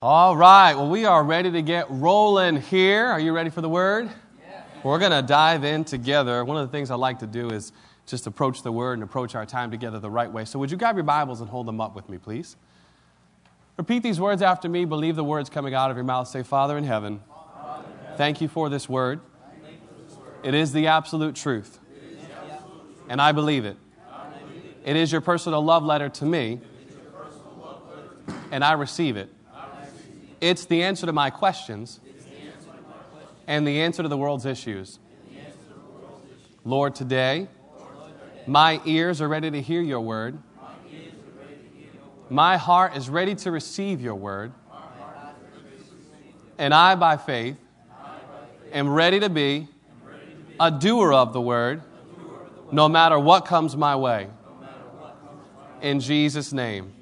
All right, well, we are ready to get rolling here. Are you ready for the word? Yeah. We're going to dive in together. One of the things I like to do is just approach the word and approach our time together the right way. So, would you grab your Bibles and hold them up with me, please? Repeat these words after me. Believe the words coming out of your mouth. Say, Father in heaven, Father in heaven thank you for this word. It is the absolute truth, and I believe it. It is your personal love letter to me, and I receive it. It's the answer to my questions and the answer to the world's issues. Lord, today, my ears are ready to hear your word. My heart is ready to receive your word. And I, by faith, am ready to be a doer of the word no matter what comes my way. In Jesus' name.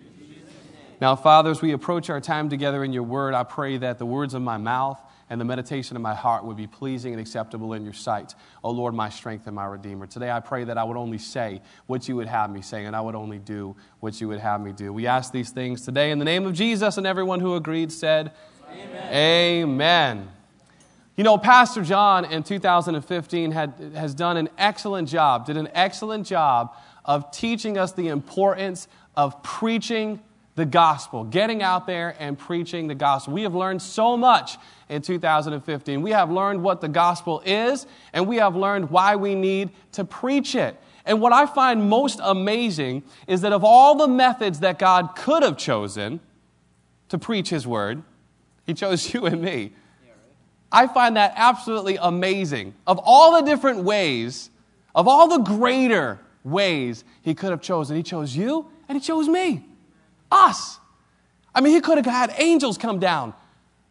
Now, Father, as we approach our time together in your word, I pray that the words of my mouth and the meditation of my heart would be pleasing and acceptable in your sight. O oh, Lord, my strength and my redeemer. Today I pray that I would only say what you would have me say, and I would only do what you would have me do. We ask these things today in the name of Jesus, and everyone who agreed said, Amen. Amen. You know, Pastor John in 2015 had, has done an excellent job, did an excellent job of teaching us the importance of preaching the gospel, getting out there and preaching the gospel. We have learned so much in 2015. We have learned what the gospel is, and we have learned why we need to preach it. And what I find most amazing is that of all the methods that God could have chosen to preach His word, He chose you and me. I find that absolutely amazing. Of all the different ways, of all the greater ways He could have chosen, He chose you and He chose me. Us. I mean, he could have had angels come down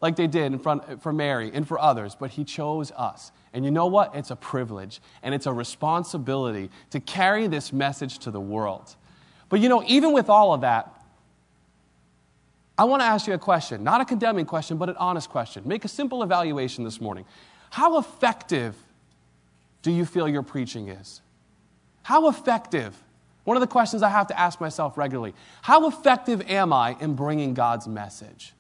like they did in front for Mary and for others, but he chose us. And you know what? It's a privilege and it's a responsibility to carry this message to the world. But you know, even with all of that, I want to ask you a question, not a condemning question, but an honest question. Make a simple evaluation this morning. How effective do you feel your preaching is? How effective one of the questions I have to ask myself regularly How effective am I in bringing God's message?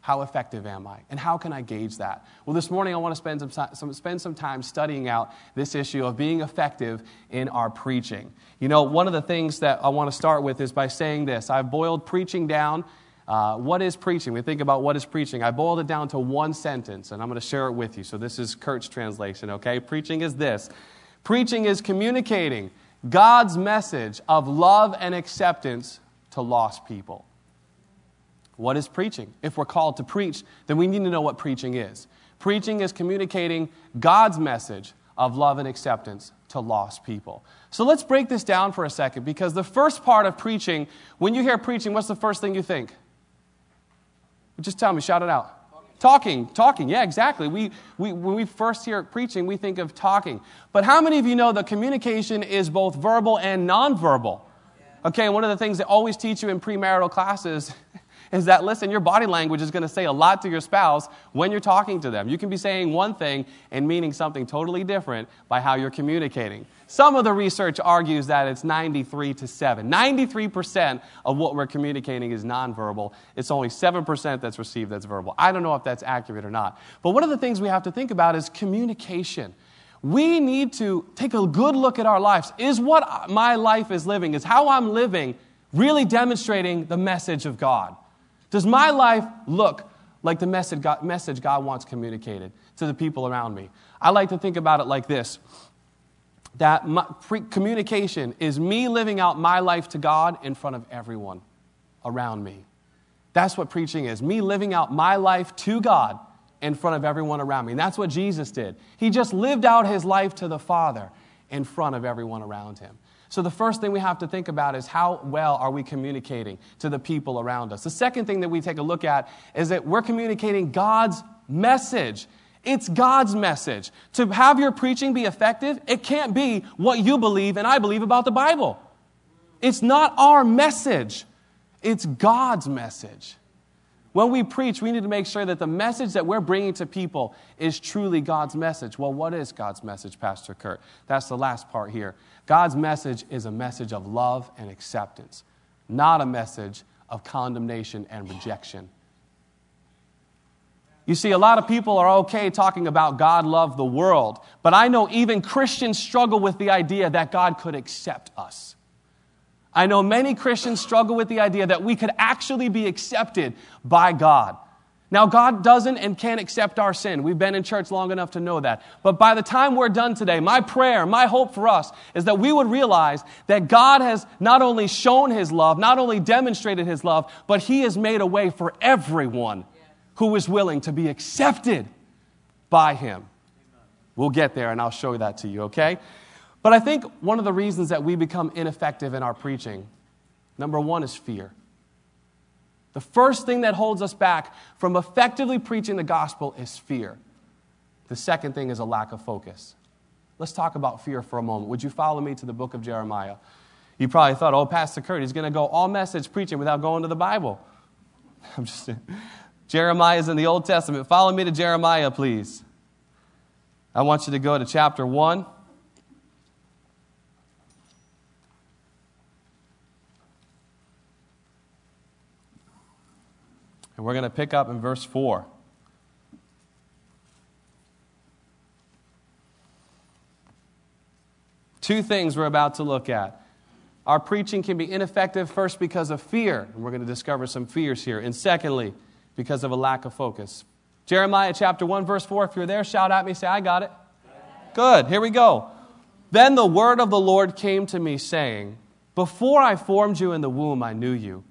How effective am I? And how can I gauge that? Well, this morning I want to spend some, some, spend some time studying out this issue of being effective in our preaching. You know, one of the things that I want to start with is by saying this I've boiled preaching down. Uh, what is preaching? We think about what is preaching. I boiled it down to one sentence, and I'm going to share it with you. So, this is Kurt's translation, okay? Preaching is this Preaching is communicating God's message of love and acceptance to lost people. What is preaching? If we're called to preach, then we need to know what preaching is. Preaching is communicating God's message of love and acceptance to lost people. So let's break this down for a second because the first part of preaching, when you hear preaching, what's the first thing you think? Just tell me, shout it out. Talking, talking, yeah, exactly. We, we, when we first hear preaching, we think of talking. But how many of you know that communication is both verbal and nonverbal? Okay, one of the things they always teach you in premarital classes is that, listen, your body language is going to say a lot to your spouse when you're talking to them. You can be saying one thing and meaning something totally different by how you're communicating. Some of the research argues that it's 93 to 7. 93% of what we're communicating is nonverbal. It's only 7% that's received that's verbal. I don't know if that's accurate or not. But one of the things we have to think about is communication. We need to take a good look at our lives. Is what my life is living, is how I'm living, really demonstrating the message of God? Does my life look like the message God, message God wants communicated to the people around me? I like to think about it like this that my, communication is me living out my life to God in front of everyone around me. That's what preaching is me living out my life to God in front of everyone around me. And that's what Jesus did. He just lived out his life to the Father in front of everyone around him. So, the first thing we have to think about is how well are we communicating to the people around us? The second thing that we take a look at is that we're communicating God's message. It's God's message. To have your preaching be effective, it can't be what you believe and I believe about the Bible. It's not our message, it's God's message. When we preach, we need to make sure that the message that we're bringing to people is truly God's message. Well, what is God's message, Pastor Kurt? That's the last part here. God's message is a message of love and acceptance, not a message of condemnation and rejection. You see, a lot of people are okay talking about God loved the world, but I know even Christians struggle with the idea that God could accept us. I know many Christians struggle with the idea that we could actually be accepted by God. Now, God doesn't and can't accept our sin. We've been in church long enough to know that. But by the time we're done today, my prayer, my hope for us is that we would realize that God has not only shown His love, not only demonstrated His love, but He has made a way for everyone who is willing to be accepted by Him. We'll get there and I'll show that to you, okay? But I think one of the reasons that we become ineffective in our preaching, number one, is fear. The first thing that holds us back from effectively preaching the gospel is fear. The second thing is a lack of focus. Let's talk about fear for a moment. Would you follow me to the book of Jeremiah? You probably thought, oh, Pastor Kurt, he's going to go all message preaching without going to the Bible. I'm just Jeremiah is in the Old Testament. Follow me to Jeremiah, please. I want you to go to chapter 1. And we're going to pick up in verse 4. Two things we're about to look at. Our preaching can be ineffective, first, because of fear, and we're going to discover some fears here. And secondly, because of a lack of focus. Jeremiah chapter 1, verse 4. If you're there, shout at me, say, I got it. Good, here we go. Then the word of the Lord came to me, saying, Before I formed you in the womb, I knew you.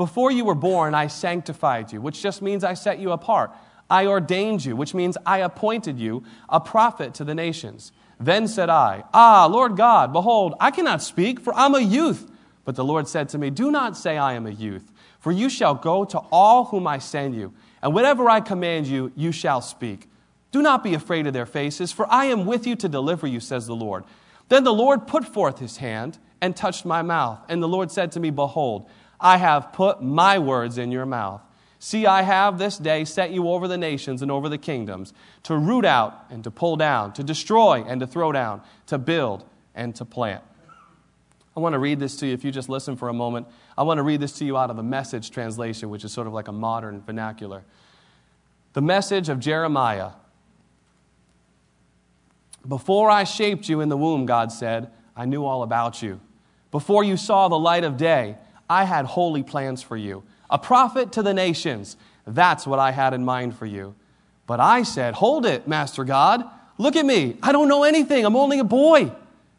Before you were born, I sanctified you, which just means I set you apart. I ordained you, which means I appointed you a prophet to the nations. Then said I, Ah, Lord God, behold, I cannot speak, for I'm a youth. But the Lord said to me, Do not say I am a youth, for you shall go to all whom I send you, and whatever I command you, you shall speak. Do not be afraid of their faces, for I am with you to deliver you, says the Lord. Then the Lord put forth his hand and touched my mouth. And the Lord said to me, Behold, I have put my words in your mouth. See, I have this day set you over the nations and over the kingdoms, to root out and to pull down, to destroy and to throw down, to build and to plant. I want to read this to you if you just listen for a moment. I want to read this to you out of the message translation, which is sort of like a modern vernacular. The message of Jeremiah. Before I shaped you in the womb, God said, I knew all about you. Before you saw the light of day, I had holy plans for you. A prophet to the nations. That's what I had in mind for you. But I said, Hold it, Master God. Look at me. I don't know anything. I'm only a boy.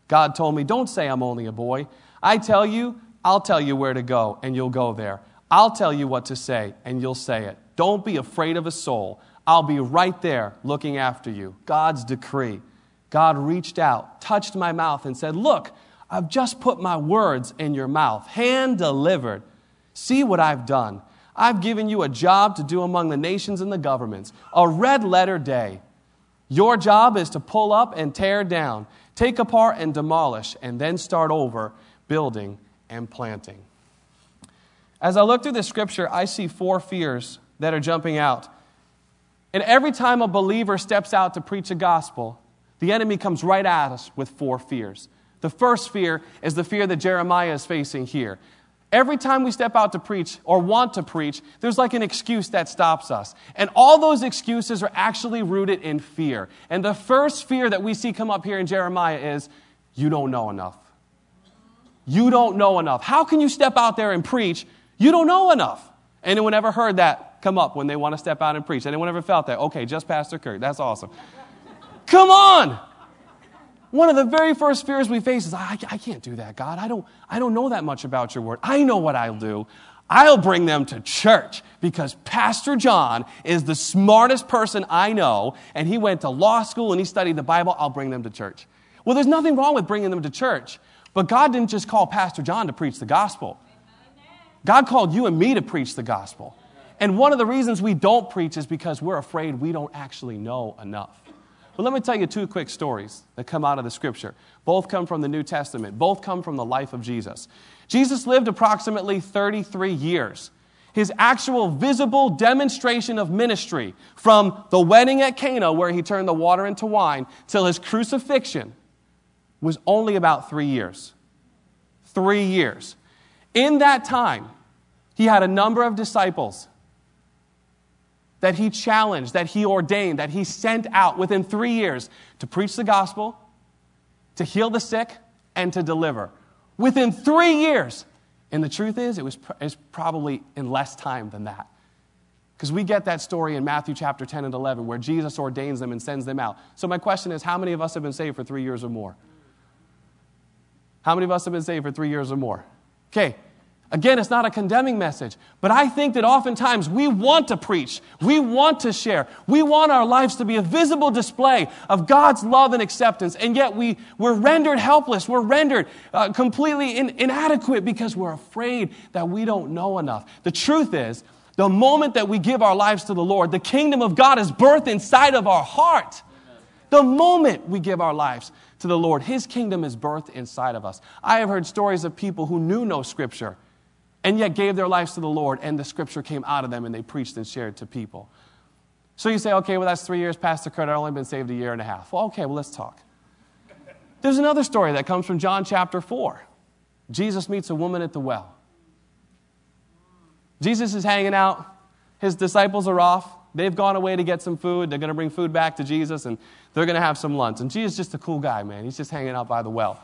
God told me, Don't say I'm only a boy. I tell you, I'll tell you where to go, and you'll go there. I'll tell you what to say, and you'll say it. Don't be afraid of a soul. I'll be right there looking after you. God's decree. God reached out, touched my mouth, and said, Look, I've just put my words in your mouth, hand delivered. See what I've done. I've given you a job to do among the nations and the governments, a red letter day. Your job is to pull up and tear down, take apart and demolish, and then start over building and planting. As I look through the scripture, I see four fears that are jumping out. And every time a believer steps out to preach a gospel, the enemy comes right at us with four fears. The first fear is the fear that Jeremiah is facing here. Every time we step out to preach or want to preach, there's like an excuse that stops us. And all those excuses are actually rooted in fear. And the first fear that we see come up here in Jeremiah is you don't know enough. You don't know enough. How can you step out there and preach? You don't know enough. Anyone ever heard that come up when they want to step out and preach? Anyone ever felt that? Okay, just Pastor Kirk. That's awesome. Come on! One of the very first fears we face is, I, I can't do that, God. I don't, I don't know that much about your word. I know what I'll do. I'll bring them to church because Pastor John is the smartest person I know, and he went to law school and he studied the Bible. I'll bring them to church. Well, there's nothing wrong with bringing them to church, but God didn't just call Pastor John to preach the gospel. God called you and me to preach the gospel. And one of the reasons we don't preach is because we're afraid we don't actually know enough. But let me tell you two quick stories that come out of the scripture. Both come from the New Testament, both come from the life of Jesus. Jesus lived approximately 33 years. His actual visible demonstration of ministry from the wedding at Cana, where he turned the water into wine, till his crucifixion was only about three years. Three years. In that time, he had a number of disciples that he challenged, that he ordained, that he sent out within three years to preach the gospel, to heal the sick, and to deliver. Within three years. And the truth is, it was, it was probably in less time than that. Because we get that story in Matthew chapter 10 and 11 where Jesus ordains them and sends them out. So, my question is how many of us have been saved for three years or more? How many of us have been saved for three years or more? Okay, Again, it's not a condemning message, but I think that oftentimes we want to preach, we want to share, we want our lives to be a visible display of God's love and acceptance, and yet we, we're rendered helpless, we're rendered uh, completely in, inadequate because we're afraid that we don't know enough. The truth is, the moment that we give our lives to the Lord, the kingdom of God is birthed inside of our heart. The moment we give our lives to the Lord, His kingdom is birthed inside of us. I have heard stories of people who knew no scripture and yet gave their lives to the Lord, and the scripture came out of them and they preached and shared to people. So you say, okay, well, that's three years, Pastor Kurt. I've only been saved a year and a half. Well, okay, well, let's talk. There's another story that comes from John chapter 4. Jesus meets a woman at the well. Jesus is hanging out, his disciples are off. They've gone away to get some food. They're going to bring food back to Jesus, and they're going to have some lunch. And Jesus is just a cool guy, man. He's just hanging out by the well.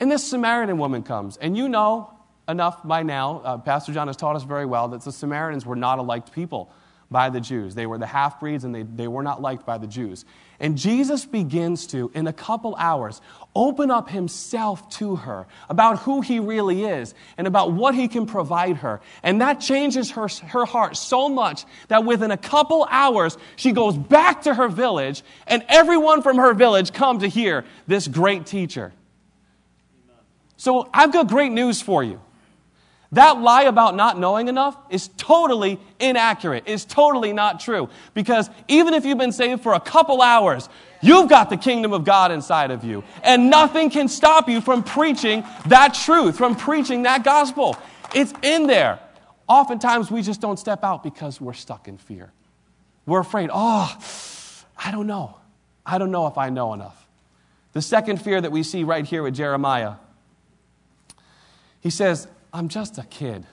And this Samaritan woman comes, and you know enough by now, uh, Pastor John has taught us very well that the Samaritans were not a liked people by the Jews. They were the half breeds and they, they were not liked by the Jews. And Jesus begins to, in a couple hours, open up himself to her about who he really is and about what he can provide her. And that changes her, her heart so much that within a couple hours, she goes back to her village and everyone from her village come to hear this great teacher. So I've got great news for you. That lie about not knowing enough is totally inaccurate. It's totally not true. Because even if you've been saved for a couple hours, you've got the kingdom of God inside of you. And nothing can stop you from preaching that truth, from preaching that gospel. It's in there. Oftentimes we just don't step out because we're stuck in fear. We're afraid, oh, I don't know. I don't know if I know enough. The second fear that we see right here with Jeremiah, he says, I'm just a kid.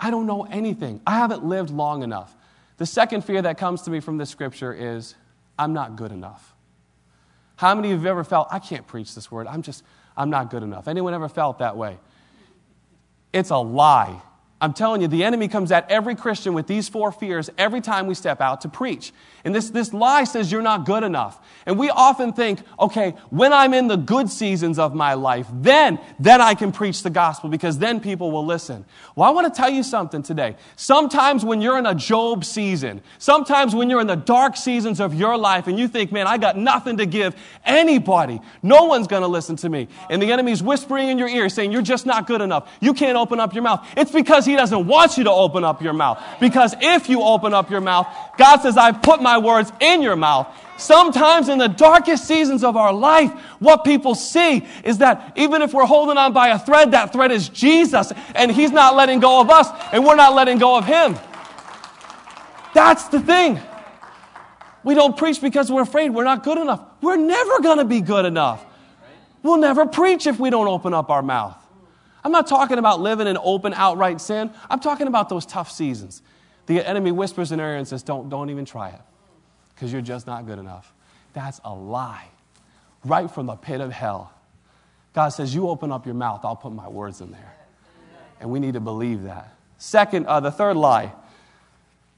I don't know anything. I haven't lived long enough. The second fear that comes to me from this scripture is I'm not good enough. How many of you have ever felt, I can't preach this word, I'm just, I'm not good enough? Anyone ever felt that way? It's a lie. I'm telling you, the enemy comes at every Christian with these four fears every time we step out to preach. And this, this lie says you're not good enough. And we often think, okay, when I'm in the good seasons of my life, then, then I can preach the gospel because then people will listen. Well, I want to tell you something today. Sometimes when you're in a Job season, sometimes when you're in the dark seasons of your life and you think, man, I got nothing to give anybody, no one's going to listen to me. And the enemy's whispering in your ear saying, you're just not good enough. You can't open up your mouth. It's because he doesn't want you to open up your mouth. Because if you open up your mouth, God says, I've put my words in your mouth. Sometimes in the darkest seasons of our life, what people see is that even if we're holding on by a thread, that thread is Jesus, and He's not letting go of us, and we're not letting go of Him. That's the thing. We don't preach because we're afraid we're not good enough. We're never going to be good enough. We'll never preach if we don't open up our mouth. I'm not talking about living in open, outright sin. I'm talking about those tough seasons. The enemy whispers in your ear and says, don't, don't even try it because you're just not good enough. That's a lie. Right from the pit of hell. God says, You open up your mouth, I'll put my words in there. And we need to believe that. Second, uh, the third lie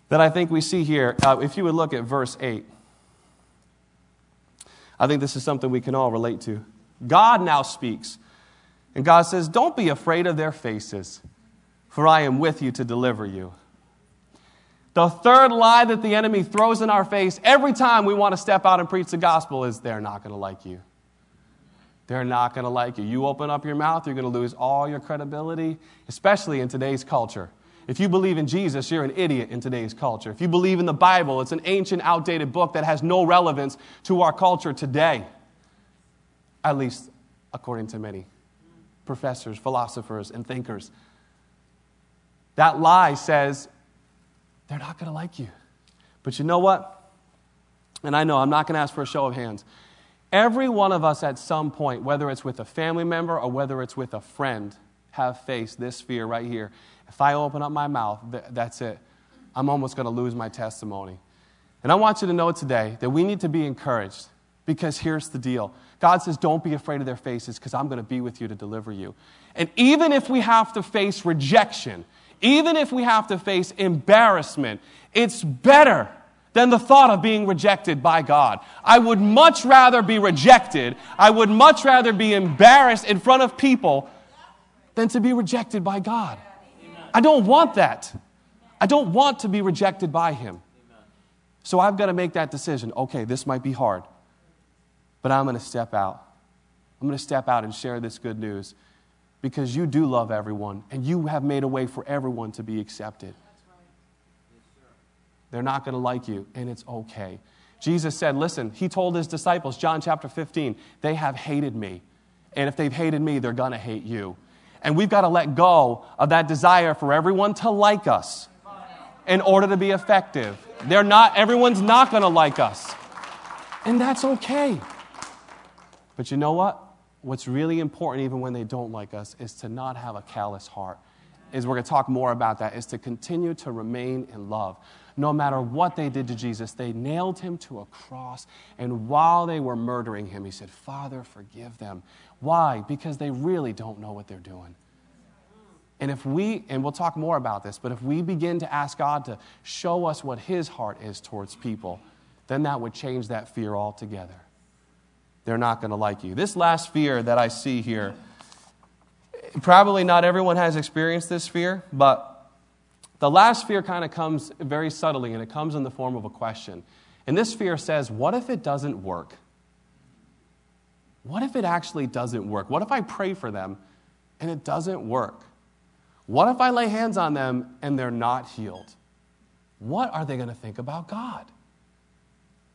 that I think we see here, uh, if you would look at verse 8, I think this is something we can all relate to. God now speaks. And God says, Don't be afraid of their faces, for I am with you to deliver you. The third lie that the enemy throws in our face every time we want to step out and preach the gospel is they're not going to like you. They're not going to like you. You open up your mouth, you're going to lose all your credibility, especially in today's culture. If you believe in Jesus, you're an idiot in today's culture. If you believe in the Bible, it's an ancient, outdated book that has no relevance to our culture today, at least according to many professors, philosophers, and thinkers. That lie says they're not going to like you. But you know what? And I know I'm not going to ask for a show of hands. Every one of us at some point, whether it's with a family member or whether it's with a friend, have faced this fear right here. If I open up my mouth, that's it. I'm almost going to lose my testimony. And I want you to know today that we need to be encouraged because here's the deal God says, Don't be afraid of their faces because I'm going to be with you to deliver you. And even if we have to face rejection, even if we have to face embarrassment, it's better than the thought of being rejected by God. I would much rather be rejected, I would much rather be embarrassed in front of people than to be rejected by God. I don't want that. I don't want to be rejected by Him. So I've got to make that decision. Okay, this might be hard, but I'm going to step out. I'm going to step out and share this good news because you do love everyone and you have made a way for everyone to be accepted. They're not going to like you, and it's okay. Jesus said, Listen, he told his disciples, John chapter 15, they have hated me. And if they've hated me, they're going to hate you. And we've got to let go of that desire for everyone to like us in order to be effective. They're not, everyone's not going to like us. And that's okay. But you know what? What's really important, even when they don't like us, is to not have a callous heart. Is we're going to talk more about that, is to continue to remain in love. No matter what they did to Jesus, they nailed him to a cross. And while they were murdering him, he said, Father, forgive them. Why? Because they really don't know what they're doing. And if we, and we'll talk more about this, but if we begin to ask God to show us what his heart is towards people, then that would change that fear altogether. They're not going to like you. This last fear that I see here, probably not everyone has experienced this fear, but the last fear kind of comes very subtly and it comes in the form of a question. And this fear says, What if it doesn't work? What if it actually doesn't work? What if I pray for them and it doesn't work? What if I lay hands on them and they're not healed? What are they going to think about God?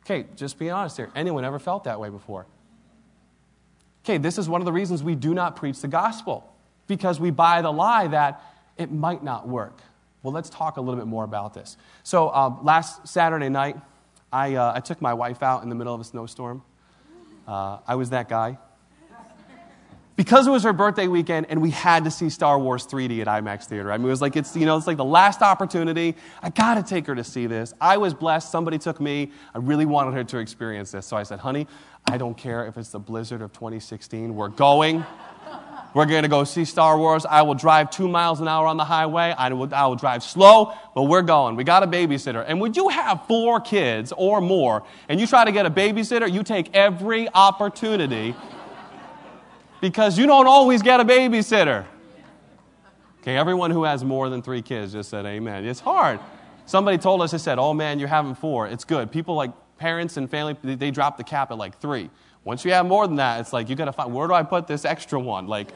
Okay, just be honest here. Anyone ever felt that way before? Okay, this is one of the reasons we do not preach the gospel, because we buy the lie that it might not work. Well, let's talk a little bit more about this. So, uh, last Saturday night, I, uh, I took my wife out in the middle of a snowstorm. Uh, I was that guy. Because it was her birthday weekend and we had to see Star Wars 3D at IMAX Theater. I mean, it was like, it's, you know, it's like the last opportunity. I got to take her to see this. I was blessed. Somebody took me. I really wanted her to experience this. So I said, honey, I don't care if it's the blizzard of 2016. We're going. We're to go see Star Wars. I will drive two miles an hour on the highway. I will, I will drive slow, but we're going. We got a babysitter. And would you have four kids or more and you try to get a babysitter, you take every opportunity because you don't always get a babysitter. Okay, everyone who has more than three kids just said amen. It's hard. Somebody told us, they said, oh man, you're having four. It's good. People like parents and family, they drop the cap at like three. Once you have more than that, it's like you got to find where do I put this extra one? Like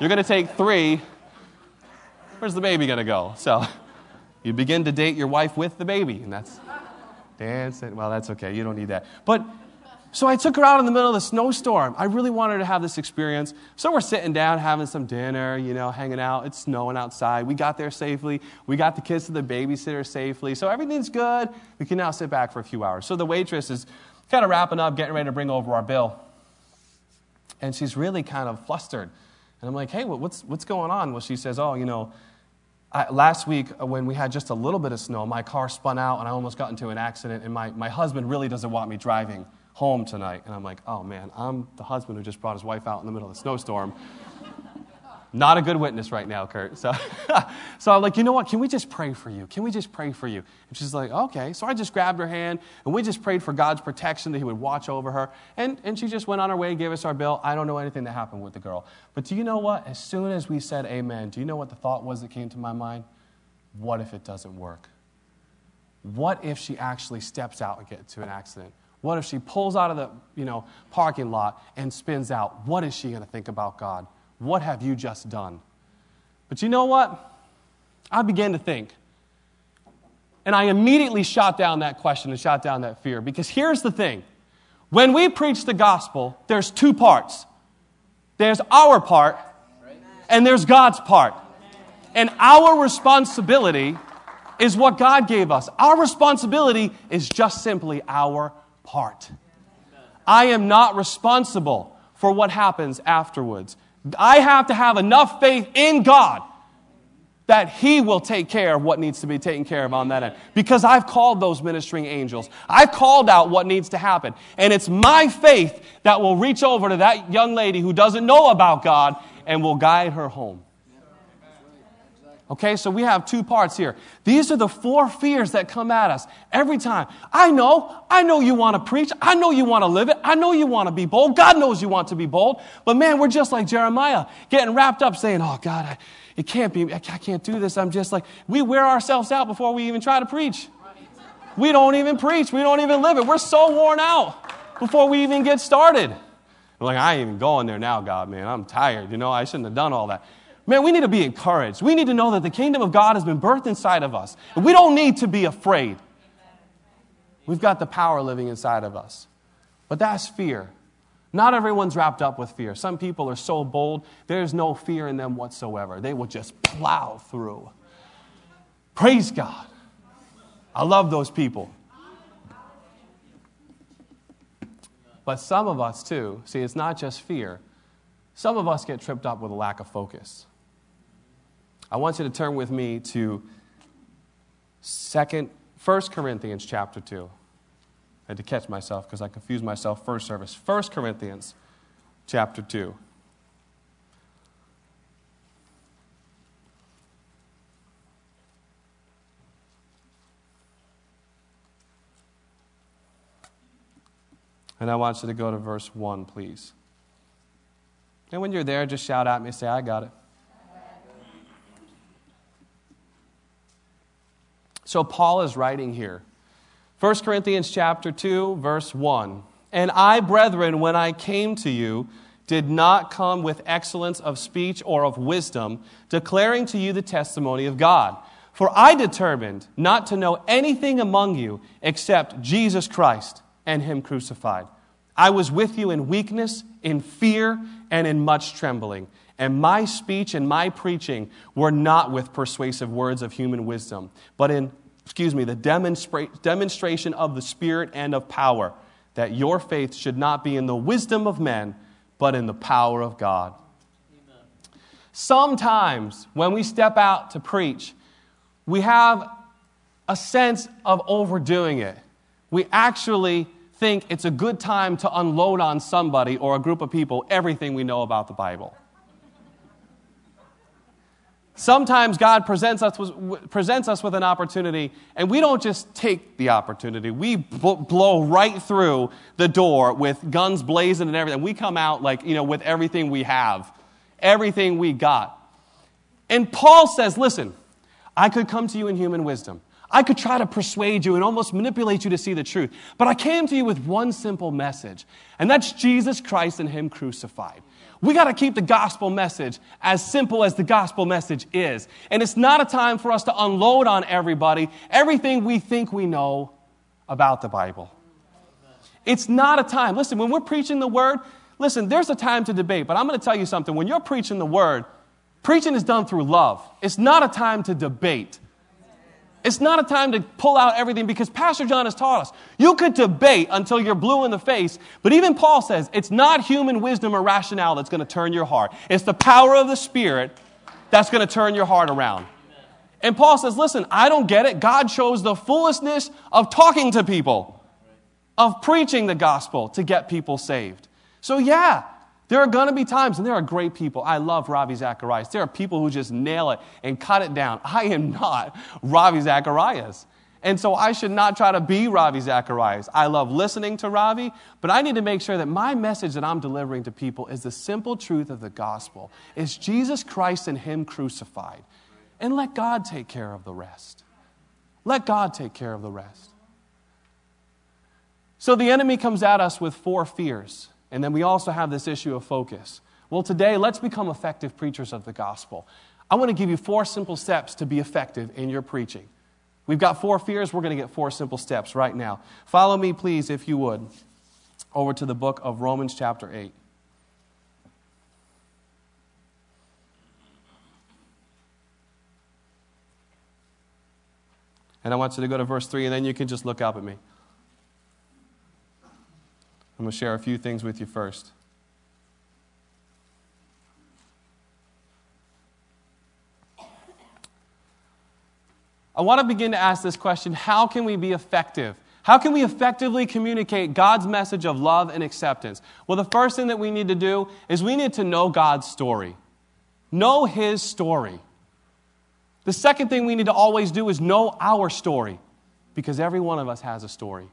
you're to take three. Where's the baby to go? So you begin to date your wife with the baby, and that's dancing. Well, that's okay. You don't need that. But so I took her out in the middle of the snowstorm. I really wanted to have this experience. So we're sitting down having some dinner, you know, hanging out. It's snowing outside. We got there safely. We got the kids to the babysitter safely. So everything's good. We can now sit back for a few hours. So the waitress is kind of wrapping up, getting ready to bring over our bill. And she's really kind of flustered. And I'm like, hey, what's, what's going on? Well, she says, oh, you know, I, last week uh, when we had just a little bit of snow, my car spun out and I almost got into an accident. And my, my husband really doesn't want me driving home tonight. And I'm like, oh man, I'm the husband who just brought his wife out in the middle of the snowstorm. Not a good witness right now, Kurt. So, so I'm like, you know what? Can we just pray for you? Can we just pray for you? And she's like, okay. So I just grabbed her hand and we just prayed for God's protection that He would watch over her. And, and she just went on her way, gave us our bill. I don't know anything that happened with the girl. But do you know what? As soon as we said amen, do you know what the thought was that came to my mind? What if it doesn't work? What if she actually steps out and gets into an accident? What if she pulls out of the you know, parking lot and spins out? What is she going to think about God? What have you just done? But you know what? I began to think. And I immediately shot down that question and shot down that fear. Because here's the thing when we preach the gospel, there's two parts there's our part, and there's God's part. And our responsibility is what God gave us. Our responsibility is just simply our part. I am not responsible for what happens afterwards. I have to have enough faith in God that He will take care of what needs to be taken care of on that end. Because I've called those ministering angels. I've called out what needs to happen. And it's my faith that will reach over to that young lady who doesn't know about God and will guide her home. Okay, so we have two parts here. These are the four fears that come at us every time. I know, I know you want to preach. I know you want to live it. I know you want to be bold. God knows you want to be bold. But man, we're just like Jeremiah, getting wrapped up saying, oh, God, I, it can't be, I can't do this. I'm just like, we wear ourselves out before we even try to preach. We don't even preach. We don't even live it. We're so worn out before we even get started. Like, I ain't even going there now, God, man. I'm tired. You know, I shouldn't have done all that. Man, we need to be encouraged. We need to know that the kingdom of God has been birthed inside of us. And we don't need to be afraid. We've got the power living inside of us. But that's fear. Not everyone's wrapped up with fear. Some people are so bold, there's no fear in them whatsoever. They will just plow through. Praise God. I love those people. But some of us, too, see, it's not just fear. Some of us get tripped up with a lack of focus. I want you to turn with me to second, 1 Corinthians chapter 2. I had to catch myself because I confused myself first service. 1 Corinthians chapter 2. And I want you to go to verse 1, please. And when you're there, just shout at me, say, I got it. So Paul is writing here. 1 Corinthians chapter 2 verse 1. And I, brethren, when I came to you, did not come with excellence of speech or of wisdom, declaring to you the testimony of God. For I determined not to know anything among you except Jesus Christ and Him crucified. I was with you in weakness, in fear, and in much trembling. And my speech and my preaching were not with persuasive words of human wisdom, but in, excuse me, the demonstra- demonstration of the Spirit and of power, that your faith should not be in the wisdom of men, but in the power of God. Amen. Sometimes when we step out to preach, we have a sense of overdoing it. We actually think it's a good time to unload on somebody or a group of people everything we know about the Bible. Sometimes God presents us, with, presents us with an opportunity, and we don't just take the opportunity. We blow right through the door with guns blazing and everything. We come out like, you know, with everything we have, everything we got. And Paul says, listen, I could come to you in human wisdom. I could try to persuade you and almost manipulate you to see the truth. But I came to you with one simple message, and that's Jesus Christ and Him crucified. We got to keep the gospel message as simple as the gospel message is. And it's not a time for us to unload on everybody everything we think we know about the Bible. It's not a time. Listen, when we're preaching the word, listen, there's a time to debate, but I'm going to tell you something. When you're preaching the word, preaching is done through love. It's not a time to debate. It's not a time to pull out everything because Pastor John has taught us. You could debate until you're blue in the face, but even Paul says it's not human wisdom or rationale that's going to turn your heart. It's the power of the Spirit that's going to turn your heart around. And Paul says, listen, I don't get it. God chose the foolishness of talking to people, of preaching the gospel to get people saved. So, yeah, there are going to be times, and there are great people. I love Ravi Zacharias. There are people who just nail it and cut it down. I am not Ravi Zacharias. And so I should not try to be Ravi Zacharias. I love listening to Ravi, but I need to make sure that my message that I'm delivering to people is the simple truth of the gospel. It's Jesus Christ and Him crucified. And let God take care of the rest. Let God take care of the rest. So the enemy comes at us with four fears. And then we also have this issue of focus. Well, today, let's become effective preachers of the gospel. I want to give you four simple steps to be effective in your preaching. We've got four fears. We're going to get four simple steps right now. Follow me, please, if you would, over to the book of Romans, chapter 8. And I want you to go to verse 3, and then you can just look up at me. I'm going to share a few things with you first. I want to begin to ask this question how can we be effective? How can we effectively communicate God's message of love and acceptance? Well, the first thing that we need to do is we need to know God's story. Know His story. The second thing we need to always do is know our story, because every one of us has a story.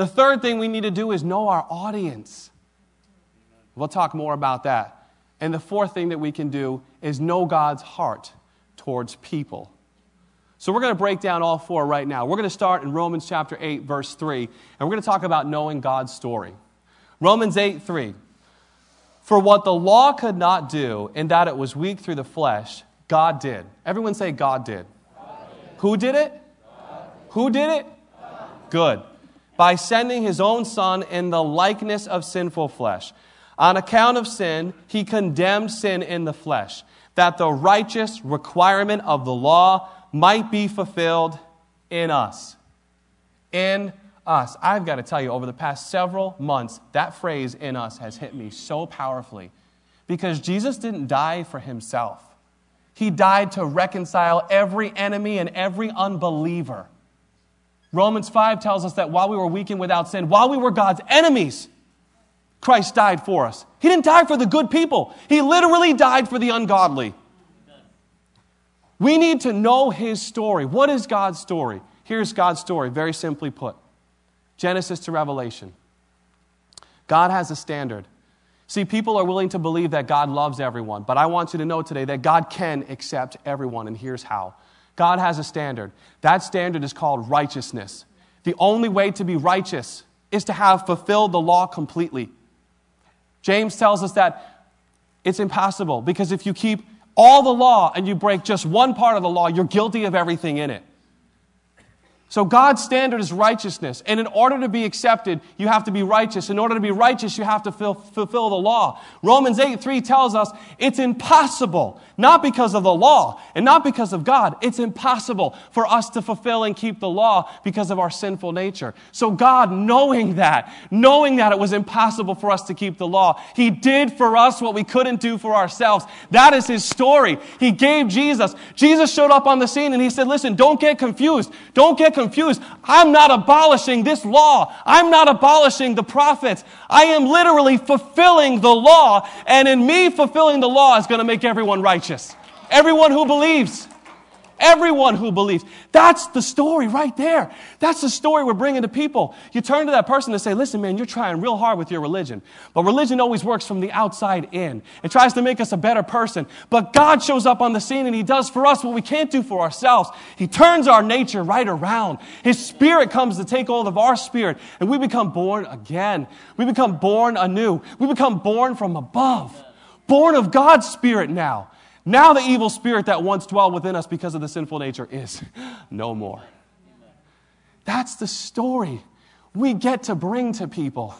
The third thing we need to do is know our audience. We'll talk more about that. And the fourth thing that we can do is know God's heart towards people. So we're going to break down all four right now. We're going to start in Romans chapter 8, verse 3, and we're going to talk about knowing God's story. Romans 8, 3. For what the law could not do, in that it was weak through the flesh, God did. Everyone say, God did. God did. Who did it? God. Who did it? God. Good. By sending his own Son in the likeness of sinful flesh. On account of sin, he condemned sin in the flesh, that the righteous requirement of the law might be fulfilled in us. In us. I've got to tell you, over the past several months, that phrase in us has hit me so powerfully because Jesus didn't die for himself. He died to reconcile every enemy and every unbeliever. Romans 5 tells us that while we were weak and without sin, while we were God's enemies, Christ died for us. He didn't die for the good people, He literally died for the ungodly. We need to know His story. What is God's story? Here's God's story, very simply put Genesis to Revelation. God has a standard. See, people are willing to believe that God loves everyone, but I want you to know today that God can accept everyone, and here's how. God has a standard. That standard is called righteousness. The only way to be righteous is to have fulfilled the law completely. James tells us that it's impossible because if you keep all the law and you break just one part of the law, you're guilty of everything in it. So God's standard is righteousness. And in order to be accepted, you have to be righteous. In order to be righteous, you have to fulfill the law. Romans 8 3 tells us it's impossible, not because of the law and not because of God, it's impossible for us to fulfill and keep the law because of our sinful nature. So God, knowing that, knowing that it was impossible for us to keep the law, He did for us what we couldn't do for ourselves. That is His story. He gave Jesus. Jesus showed up on the scene and He said, listen, don't get confused. Don't get confused. I'm not abolishing this law. I'm not abolishing the prophets. I am literally fulfilling the law, and in me fulfilling the law is going to make everyone righteous. Everyone who believes. Everyone who believes. That's the story right there. That's the story we're bringing to people. You turn to that person and say, listen, man, you're trying real hard with your religion. But religion always works from the outside in. It tries to make us a better person. But God shows up on the scene and He does for us what we can't do for ourselves. He turns our nature right around. His Spirit comes to take hold of our spirit and we become born again. We become born anew. We become born from above. Born of God's Spirit now. Now, the evil spirit that once dwelled within us because of the sinful nature is no more. That's the story we get to bring to people.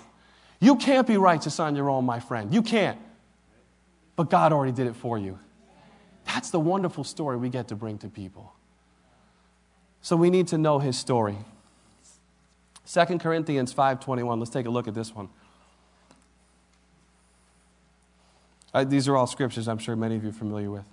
You can't be righteous on your own, my friend. You can't. But God already did it for you. That's the wonderful story we get to bring to people. So we need to know his story. 2 Corinthians 5:21. Let's take a look at this one. Uh, these are all scriptures I'm sure many of you are familiar with.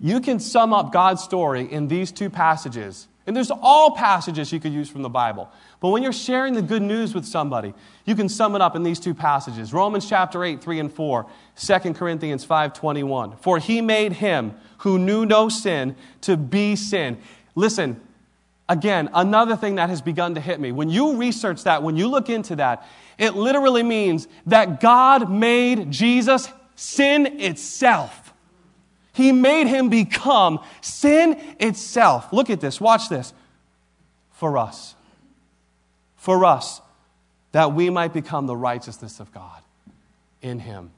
You can sum up God's story in these two passages. And there's all passages you could use from the Bible. But when you're sharing the good news with somebody, you can sum it up in these two passages. Romans chapter 8, 3 and 4, 2 Corinthians 5, 21. For he made him who knew no sin to be sin. Listen, Again, another thing that has begun to hit me. When you research that, when you look into that, it literally means that God made Jesus sin itself. He made him become sin itself. Look at this, watch this. For us. For us, that we might become the righteousness of God in him.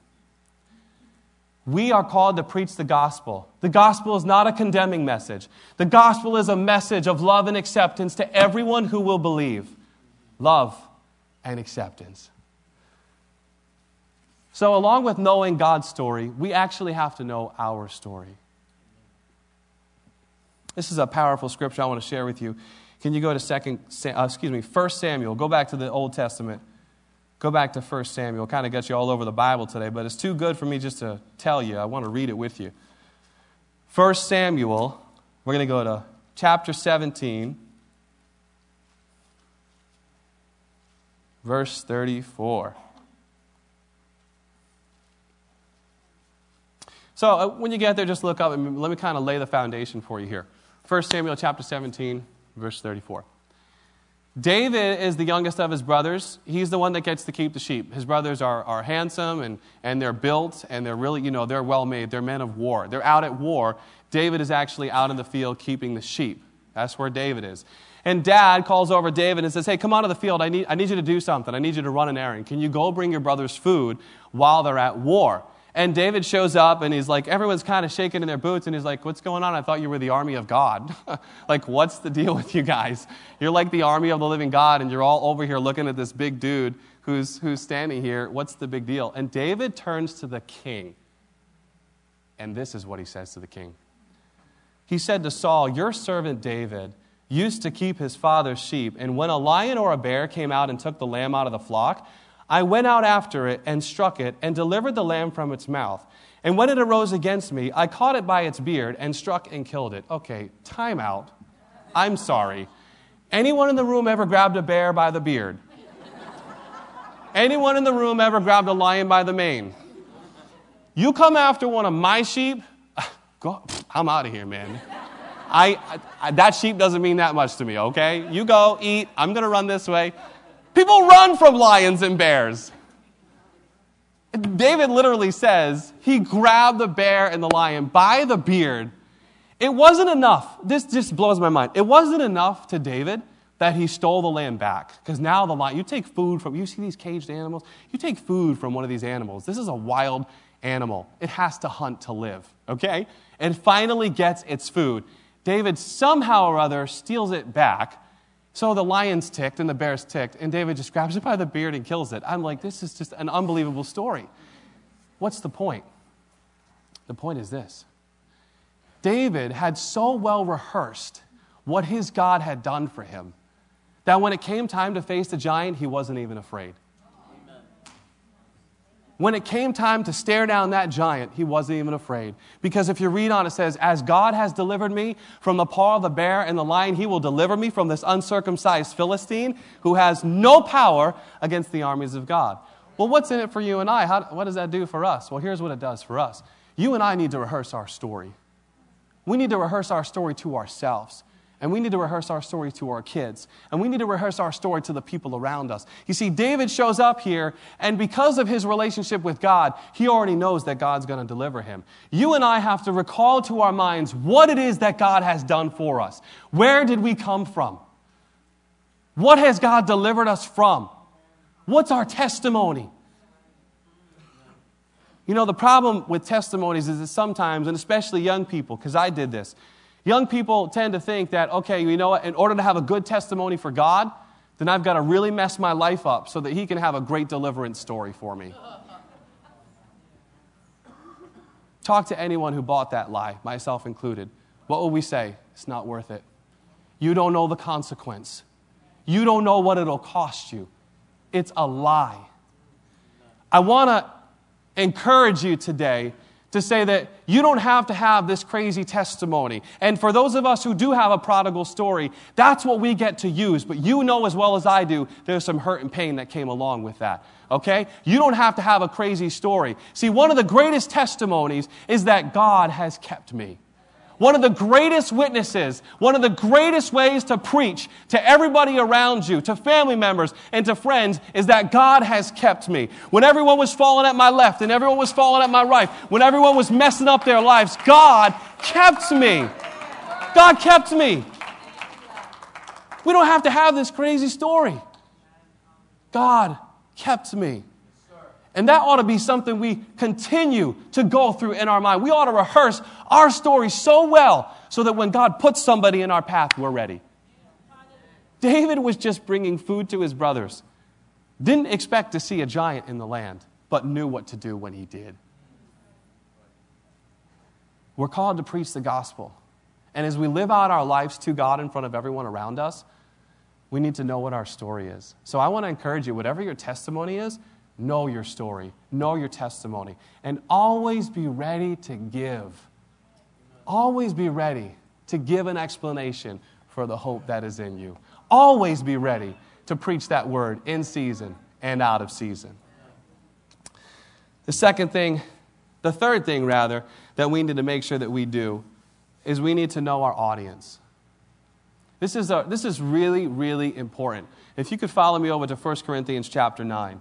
We are called to preach the gospel. The gospel is not a condemning message. The gospel is a message of love and acceptance to everyone who will believe. Love and acceptance. So, along with knowing God's story, we actually have to know our story. This is a powerful scripture I want to share with you. Can you go to second, uh, excuse me, 1 Samuel? Go back to the Old Testament. Go back to 1 Samuel. Kind of got you all over the Bible today, but it's too good for me just to tell you. I want to read it with you. 1 Samuel, we're going to go to chapter 17, verse 34. So uh, when you get there, just look up and let me kind of lay the foundation for you here. 1 Samuel chapter 17, verse 34. David is the youngest of his brothers. He's the one that gets to keep the sheep. His brothers are, are handsome and, and they're built and they're really, you know, they're well made. They're men of war. They're out at war. David is actually out in the field keeping the sheep. That's where David is. And dad calls over David and says, Hey, come out of the field. I need, I need you to do something. I need you to run an errand. Can you go bring your brothers food while they're at war? And David shows up and he's like, everyone's kind of shaking in their boots. And he's like, What's going on? I thought you were the army of God. like, what's the deal with you guys? You're like the army of the living God, and you're all over here looking at this big dude who's, who's standing here. What's the big deal? And David turns to the king. And this is what he says to the king He said to Saul, Your servant David used to keep his father's sheep, and when a lion or a bear came out and took the lamb out of the flock, I went out after it and struck it and delivered the lamb from its mouth. And when it arose against me, I caught it by its beard and struck and killed it. Okay, time out. I'm sorry. Anyone in the room ever grabbed a bear by the beard? Anyone in the room ever grabbed a lion by the mane? You come after one of my sheep, go, I'm out of here, man. I, I, that sheep doesn't mean that much to me, okay? You go, eat. I'm to run this way. People run from lions and bears. David literally says he grabbed the bear and the lion by the beard. It wasn't enough. This just blows my mind. It wasn't enough to David that he stole the lamb back. Because now the lion, you take food from, you see these caged animals? You take food from one of these animals. This is a wild animal. It has to hunt to live, okay? And finally gets its food. David somehow or other steals it back so the lion's ticked and the bear's ticked, and David just grabs it by the beard and kills it. I'm like, this is just an unbelievable story. What's the point? The point is this David had so well rehearsed what his God had done for him that when it came time to face the giant, he wasn't even afraid. When it came time to stare down that giant, he wasn't even afraid. Because if you read on, it says, As God has delivered me from the paw of the bear and the lion, he will deliver me from this uncircumcised Philistine who has no power against the armies of God. Well, what's in it for you and I? How, what does that do for us? Well, here's what it does for us. You and I need to rehearse our story. We need to rehearse our story to ourselves. And we need to rehearse our story to our kids. And we need to rehearse our story to the people around us. You see, David shows up here, and because of his relationship with God, he already knows that God's going to deliver him. You and I have to recall to our minds what it is that God has done for us. Where did we come from? What has God delivered us from? What's our testimony? You know, the problem with testimonies is that sometimes, and especially young people, because I did this, Young people tend to think that, okay, you know what, in order to have a good testimony for God, then I've got to really mess my life up so that He can have a great deliverance story for me. Talk to anyone who bought that lie, myself included. What will we say? It's not worth it. You don't know the consequence. You don't know what it'll cost you. It's a lie. I want to encourage you today to say that you don't have to have this crazy testimony. And for those of us who do have a prodigal story, that's what we get to use. But you know as well as I do, there's some hurt and pain that came along with that. Okay? You don't have to have a crazy story. See, one of the greatest testimonies is that God has kept me. One of the greatest witnesses, one of the greatest ways to preach to everybody around you, to family members and to friends, is that God has kept me. When everyone was falling at my left and everyone was falling at my right, when everyone was messing up their lives, God kept me. God kept me. We don't have to have this crazy story. God kept me. And that ought to be something we continue to go through in our mind. We ought to rehearse our story so well so that when God puts somebody in our path, we're ready. David was just bringing food to his brothers. Didn't expect to see a giant in the land, but knew what to do when he did. We're called to preach the gospel. And as we live out our lives to God in front of everyone around us, we need to know what our story is. So I want to encourage you, whatever your testimony is, know your story, know your testimony, and always be ready to give. Always be ready to give an explanation for the hope that is in you. Always be ready to preach that word in season and out of season. The second thing, the third thing rather, that we need to make sure that we do is we need to know our audience. This is, a, this is really, really important. If you could follow me over to 1 Corinthians chapter 9.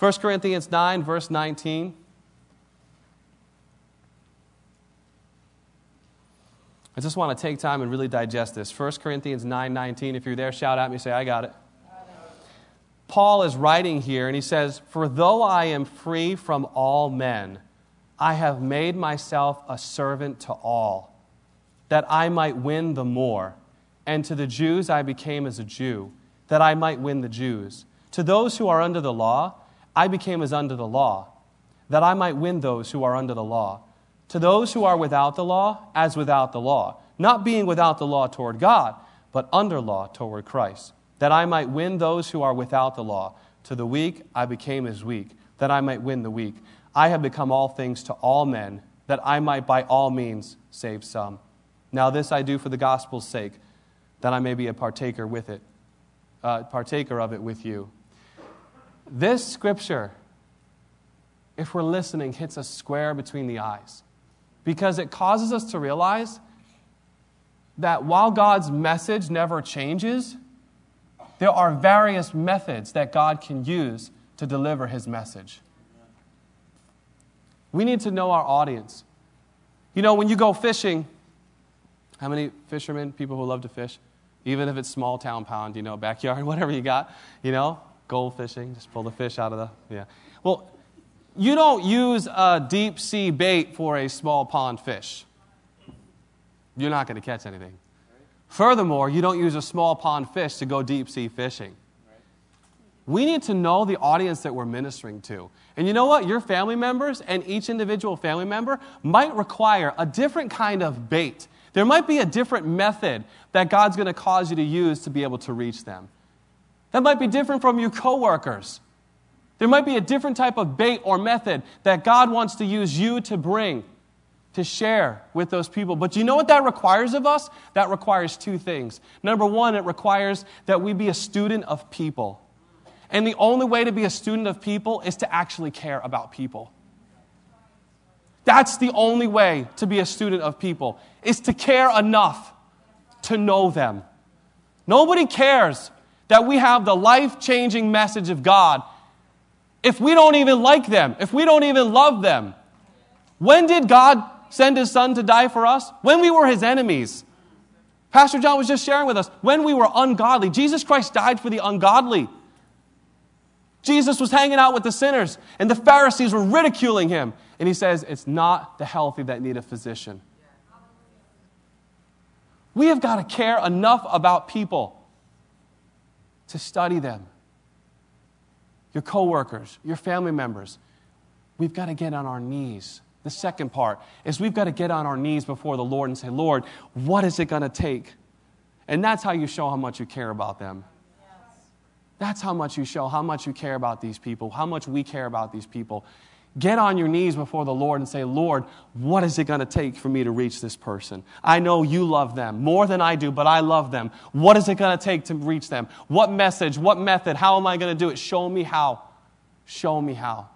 1 Corinthians 9, verse 19. I just want to take time and really digest this. 1 Corinthians 9 19. If you're there, shout at me, say, I got it. Paul is writing here, and he says, For though I am free from all men, I have made myself a servant to all, that I might win the more. And to the Jews I became as a Jew, that I might win the Jews. To those who are under the law, I became as under the law, that I might win those who are under the law. To those who are without the law, as without the law, not being without the law toward God, but under law toward Christ, that I might win those who are without the law. To the weak I became as weak, that I might win the weak. I have become all things to all men, that I might by all means save some. Now this I do for the gospel's sake, that I may be a partaker with it, uh, partaker of it with you. This scripture, if we're listening, hits us square between the eyes because it causes us to realize that while God's message never changes, there are various methods that God can use to deliver his message. We need to know our audience. You know, when you go fishing, how many fishermen, people who love to fish, even if it's small town pond, you know, backyard, whatever you got, you know, gold fishing, just pull the fish out of the, yeah. Well, you don't use a deep sea bait for a small pond fish. You're not going to catch anything. Furthermore, you don't use a small pond fish to go deep sea fishing. We need to know the audience that we're ministering to. And you know what? Your family members and each individual family member might require a different kind of bait. There might be a different method that God's going to cause you to use to be able to reach them. That might be different from your coworkers. There might be a different type of bait or method that God wants to use you to bring, to share with those people. But you know what that requires of us? That requires two things. Number one, it requires that we be a student of people. And the only way to be a student of people is to actually care about people. That's the only way to be a student of people, is to care enough to know them. Nobody cares that we have the life changing message of God if we don't even like them, if we don't even love them? When did God send his son to die for us? When we were his enemies. Pastor John was just sharing with us when we were ungodly. Jesus Christ died for the ungodly. Jesus was hanging out with the sinners, and the Pharisees were ridiculing him. And he says, It's not the healthy that need a physician. We have got to care enough about people to study them. Your coworkers, your family members. We've got to get on our knees. The second part is we've got to get on our knees before the Lord and say, Lord, what is it going to take? And that's how you show how much you care about them. That's how much you show how much you care about these people, how much we care about these people. Get on your knees before the Lord and say, Lord, what is it going to take for me to reach this person? I know you love them more than I do, but I love them. What is it going to take to reach them? What message? What method? How am I going to do it? Show me how. Show me how.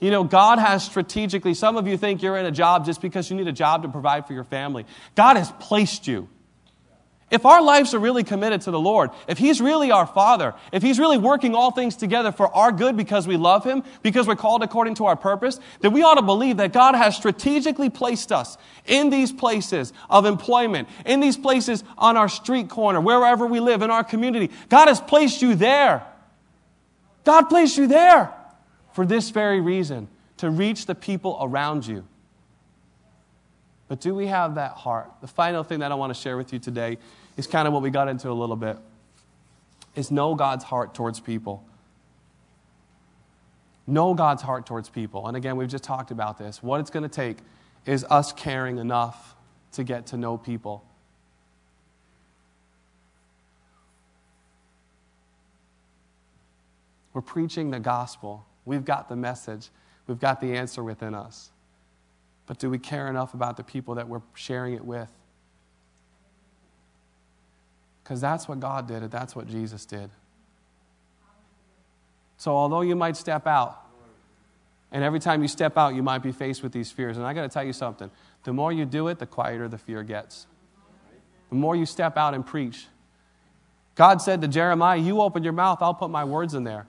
You know, God has strategically, some of you think you're in a job just because you need a job to provide for your family. God has placed you. If our lives are really committed to the Lord, if He's really our Father, if He's really working all things together for our good because we love Him, because we're called according to our purpose, then we ought to believe that God has strategically placed us in these places of employment, in these places on our street corner, wherever we live, in our community. God has placed you there. God placed you there for this very reason to reach the people around you. But do we have that heart? The final thing that I want to share with you today is kind of what we got into a little bit is know God's heart towards people. Know God's heart towards people. And again, we've just talked about this. What it's going to take is us caring enough to get to know people. We're preaching the gospel. We've got the message. We've got the answer within us. But do we care enough about the people that we're sharing it with? Because that's what God did, and that's what Jesus did. So, although you might step out, and every time you step out, you might be faced with these fears. And I got to tell you something the more you do it, the quieter the fear gets. The more you step out and preach. God said to Jeremiah, You open your mouth, I'll put my words in there.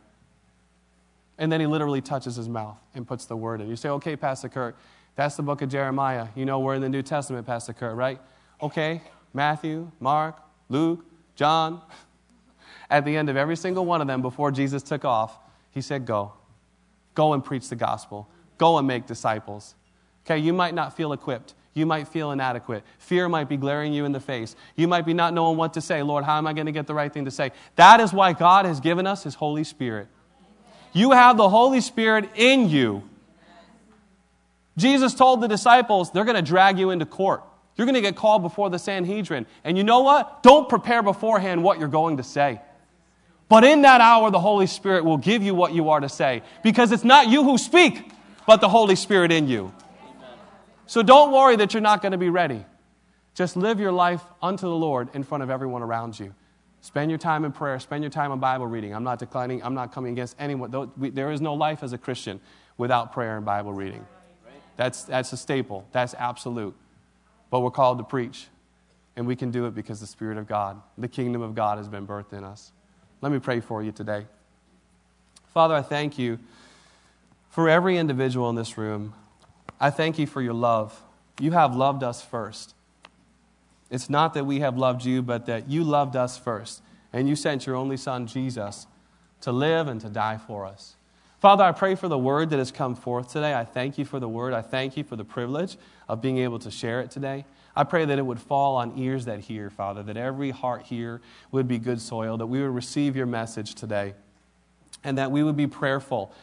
And then he literally touches his mouth and puts the word in. You say, Okay, Pastor Kurt, that's the book of Jeremiah. You know, we're in the New Testament, Pastor Kurt, right? Okay, Matthew, Mark, Luke, John. At the end of every single one of them, before Jesus took off, he said, Go. Go and preach the gospel. Go and make disciples. Okay, you might not feel equipped. You might feel inadequate. Fear might be glaring you in the face. You might be not knowing what to say. Lord, how am I going to get the right thing to say? That is why God has given us His Holy Spirit. You have the Holy Spirit in you. Jesus told the disciples, they're going to drag you into court. You're going to get called before the Sanhedrin. And you know what? Don't prepare beforehand what you're going to say. But in that hour, the Holy Spirit will give you what you are to say because it's not you who speak, but the Holy Spirit in you. So don't worry that you're not going to be ready. Just live your life unto the Lord in front of everyone around you. Spend your time in prayer, spend your time in Bible reading. I'm not declining, I'm not coming against anyone. There is no life as a Christian without prayer and Bible reading. That's, that's a staple, that's absolute. But we're called to preach, and we can do it because the Spirit of God, the kingdom of God, has been birthed in us. Let me pray for you today. Father, I thank you for every individual in this room. I thank you for your love. You have loved us first. It's not that we have loved you, but that you loved us first. And you sent your only Son, Jesus, to live and to die for us. Father, I pray for the word that has come forth today. I thank you for the word. I thank you for the privilege of being able to share it today. I pray that it would fall on ears that hear, Father, that every heart here would be good soil, that we would receive your message today, and that we would be prayerful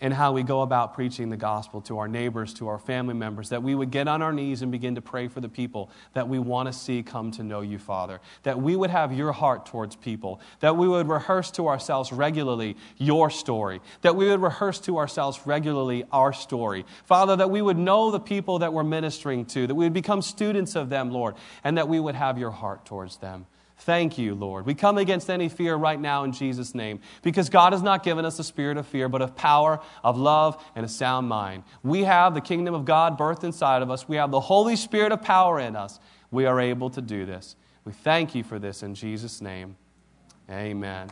in how we go about preaching the gospel to our neighbors, to our family members, that we would get on our knees and begin to pray for the people that we want to see come to know you, Father. That we would have your heart towards people, that we would rehearse to ourselves regularly your story, that we would rehearse to ourselves regularly our story. Father, that we would know the people that we're ministering to, that we would become students of them, Lord, and that we would have your heart towards them. Thank you, Lord. We come against any fear right now in Jesus' name because God has not given us a spirit of fear, but of power, of love, and a sound mind. We have the kingdom of God birthed inside of us, we have the Holy Spirit of power in us. We are able to do this. We thank you for this in Jesus' name. Amen.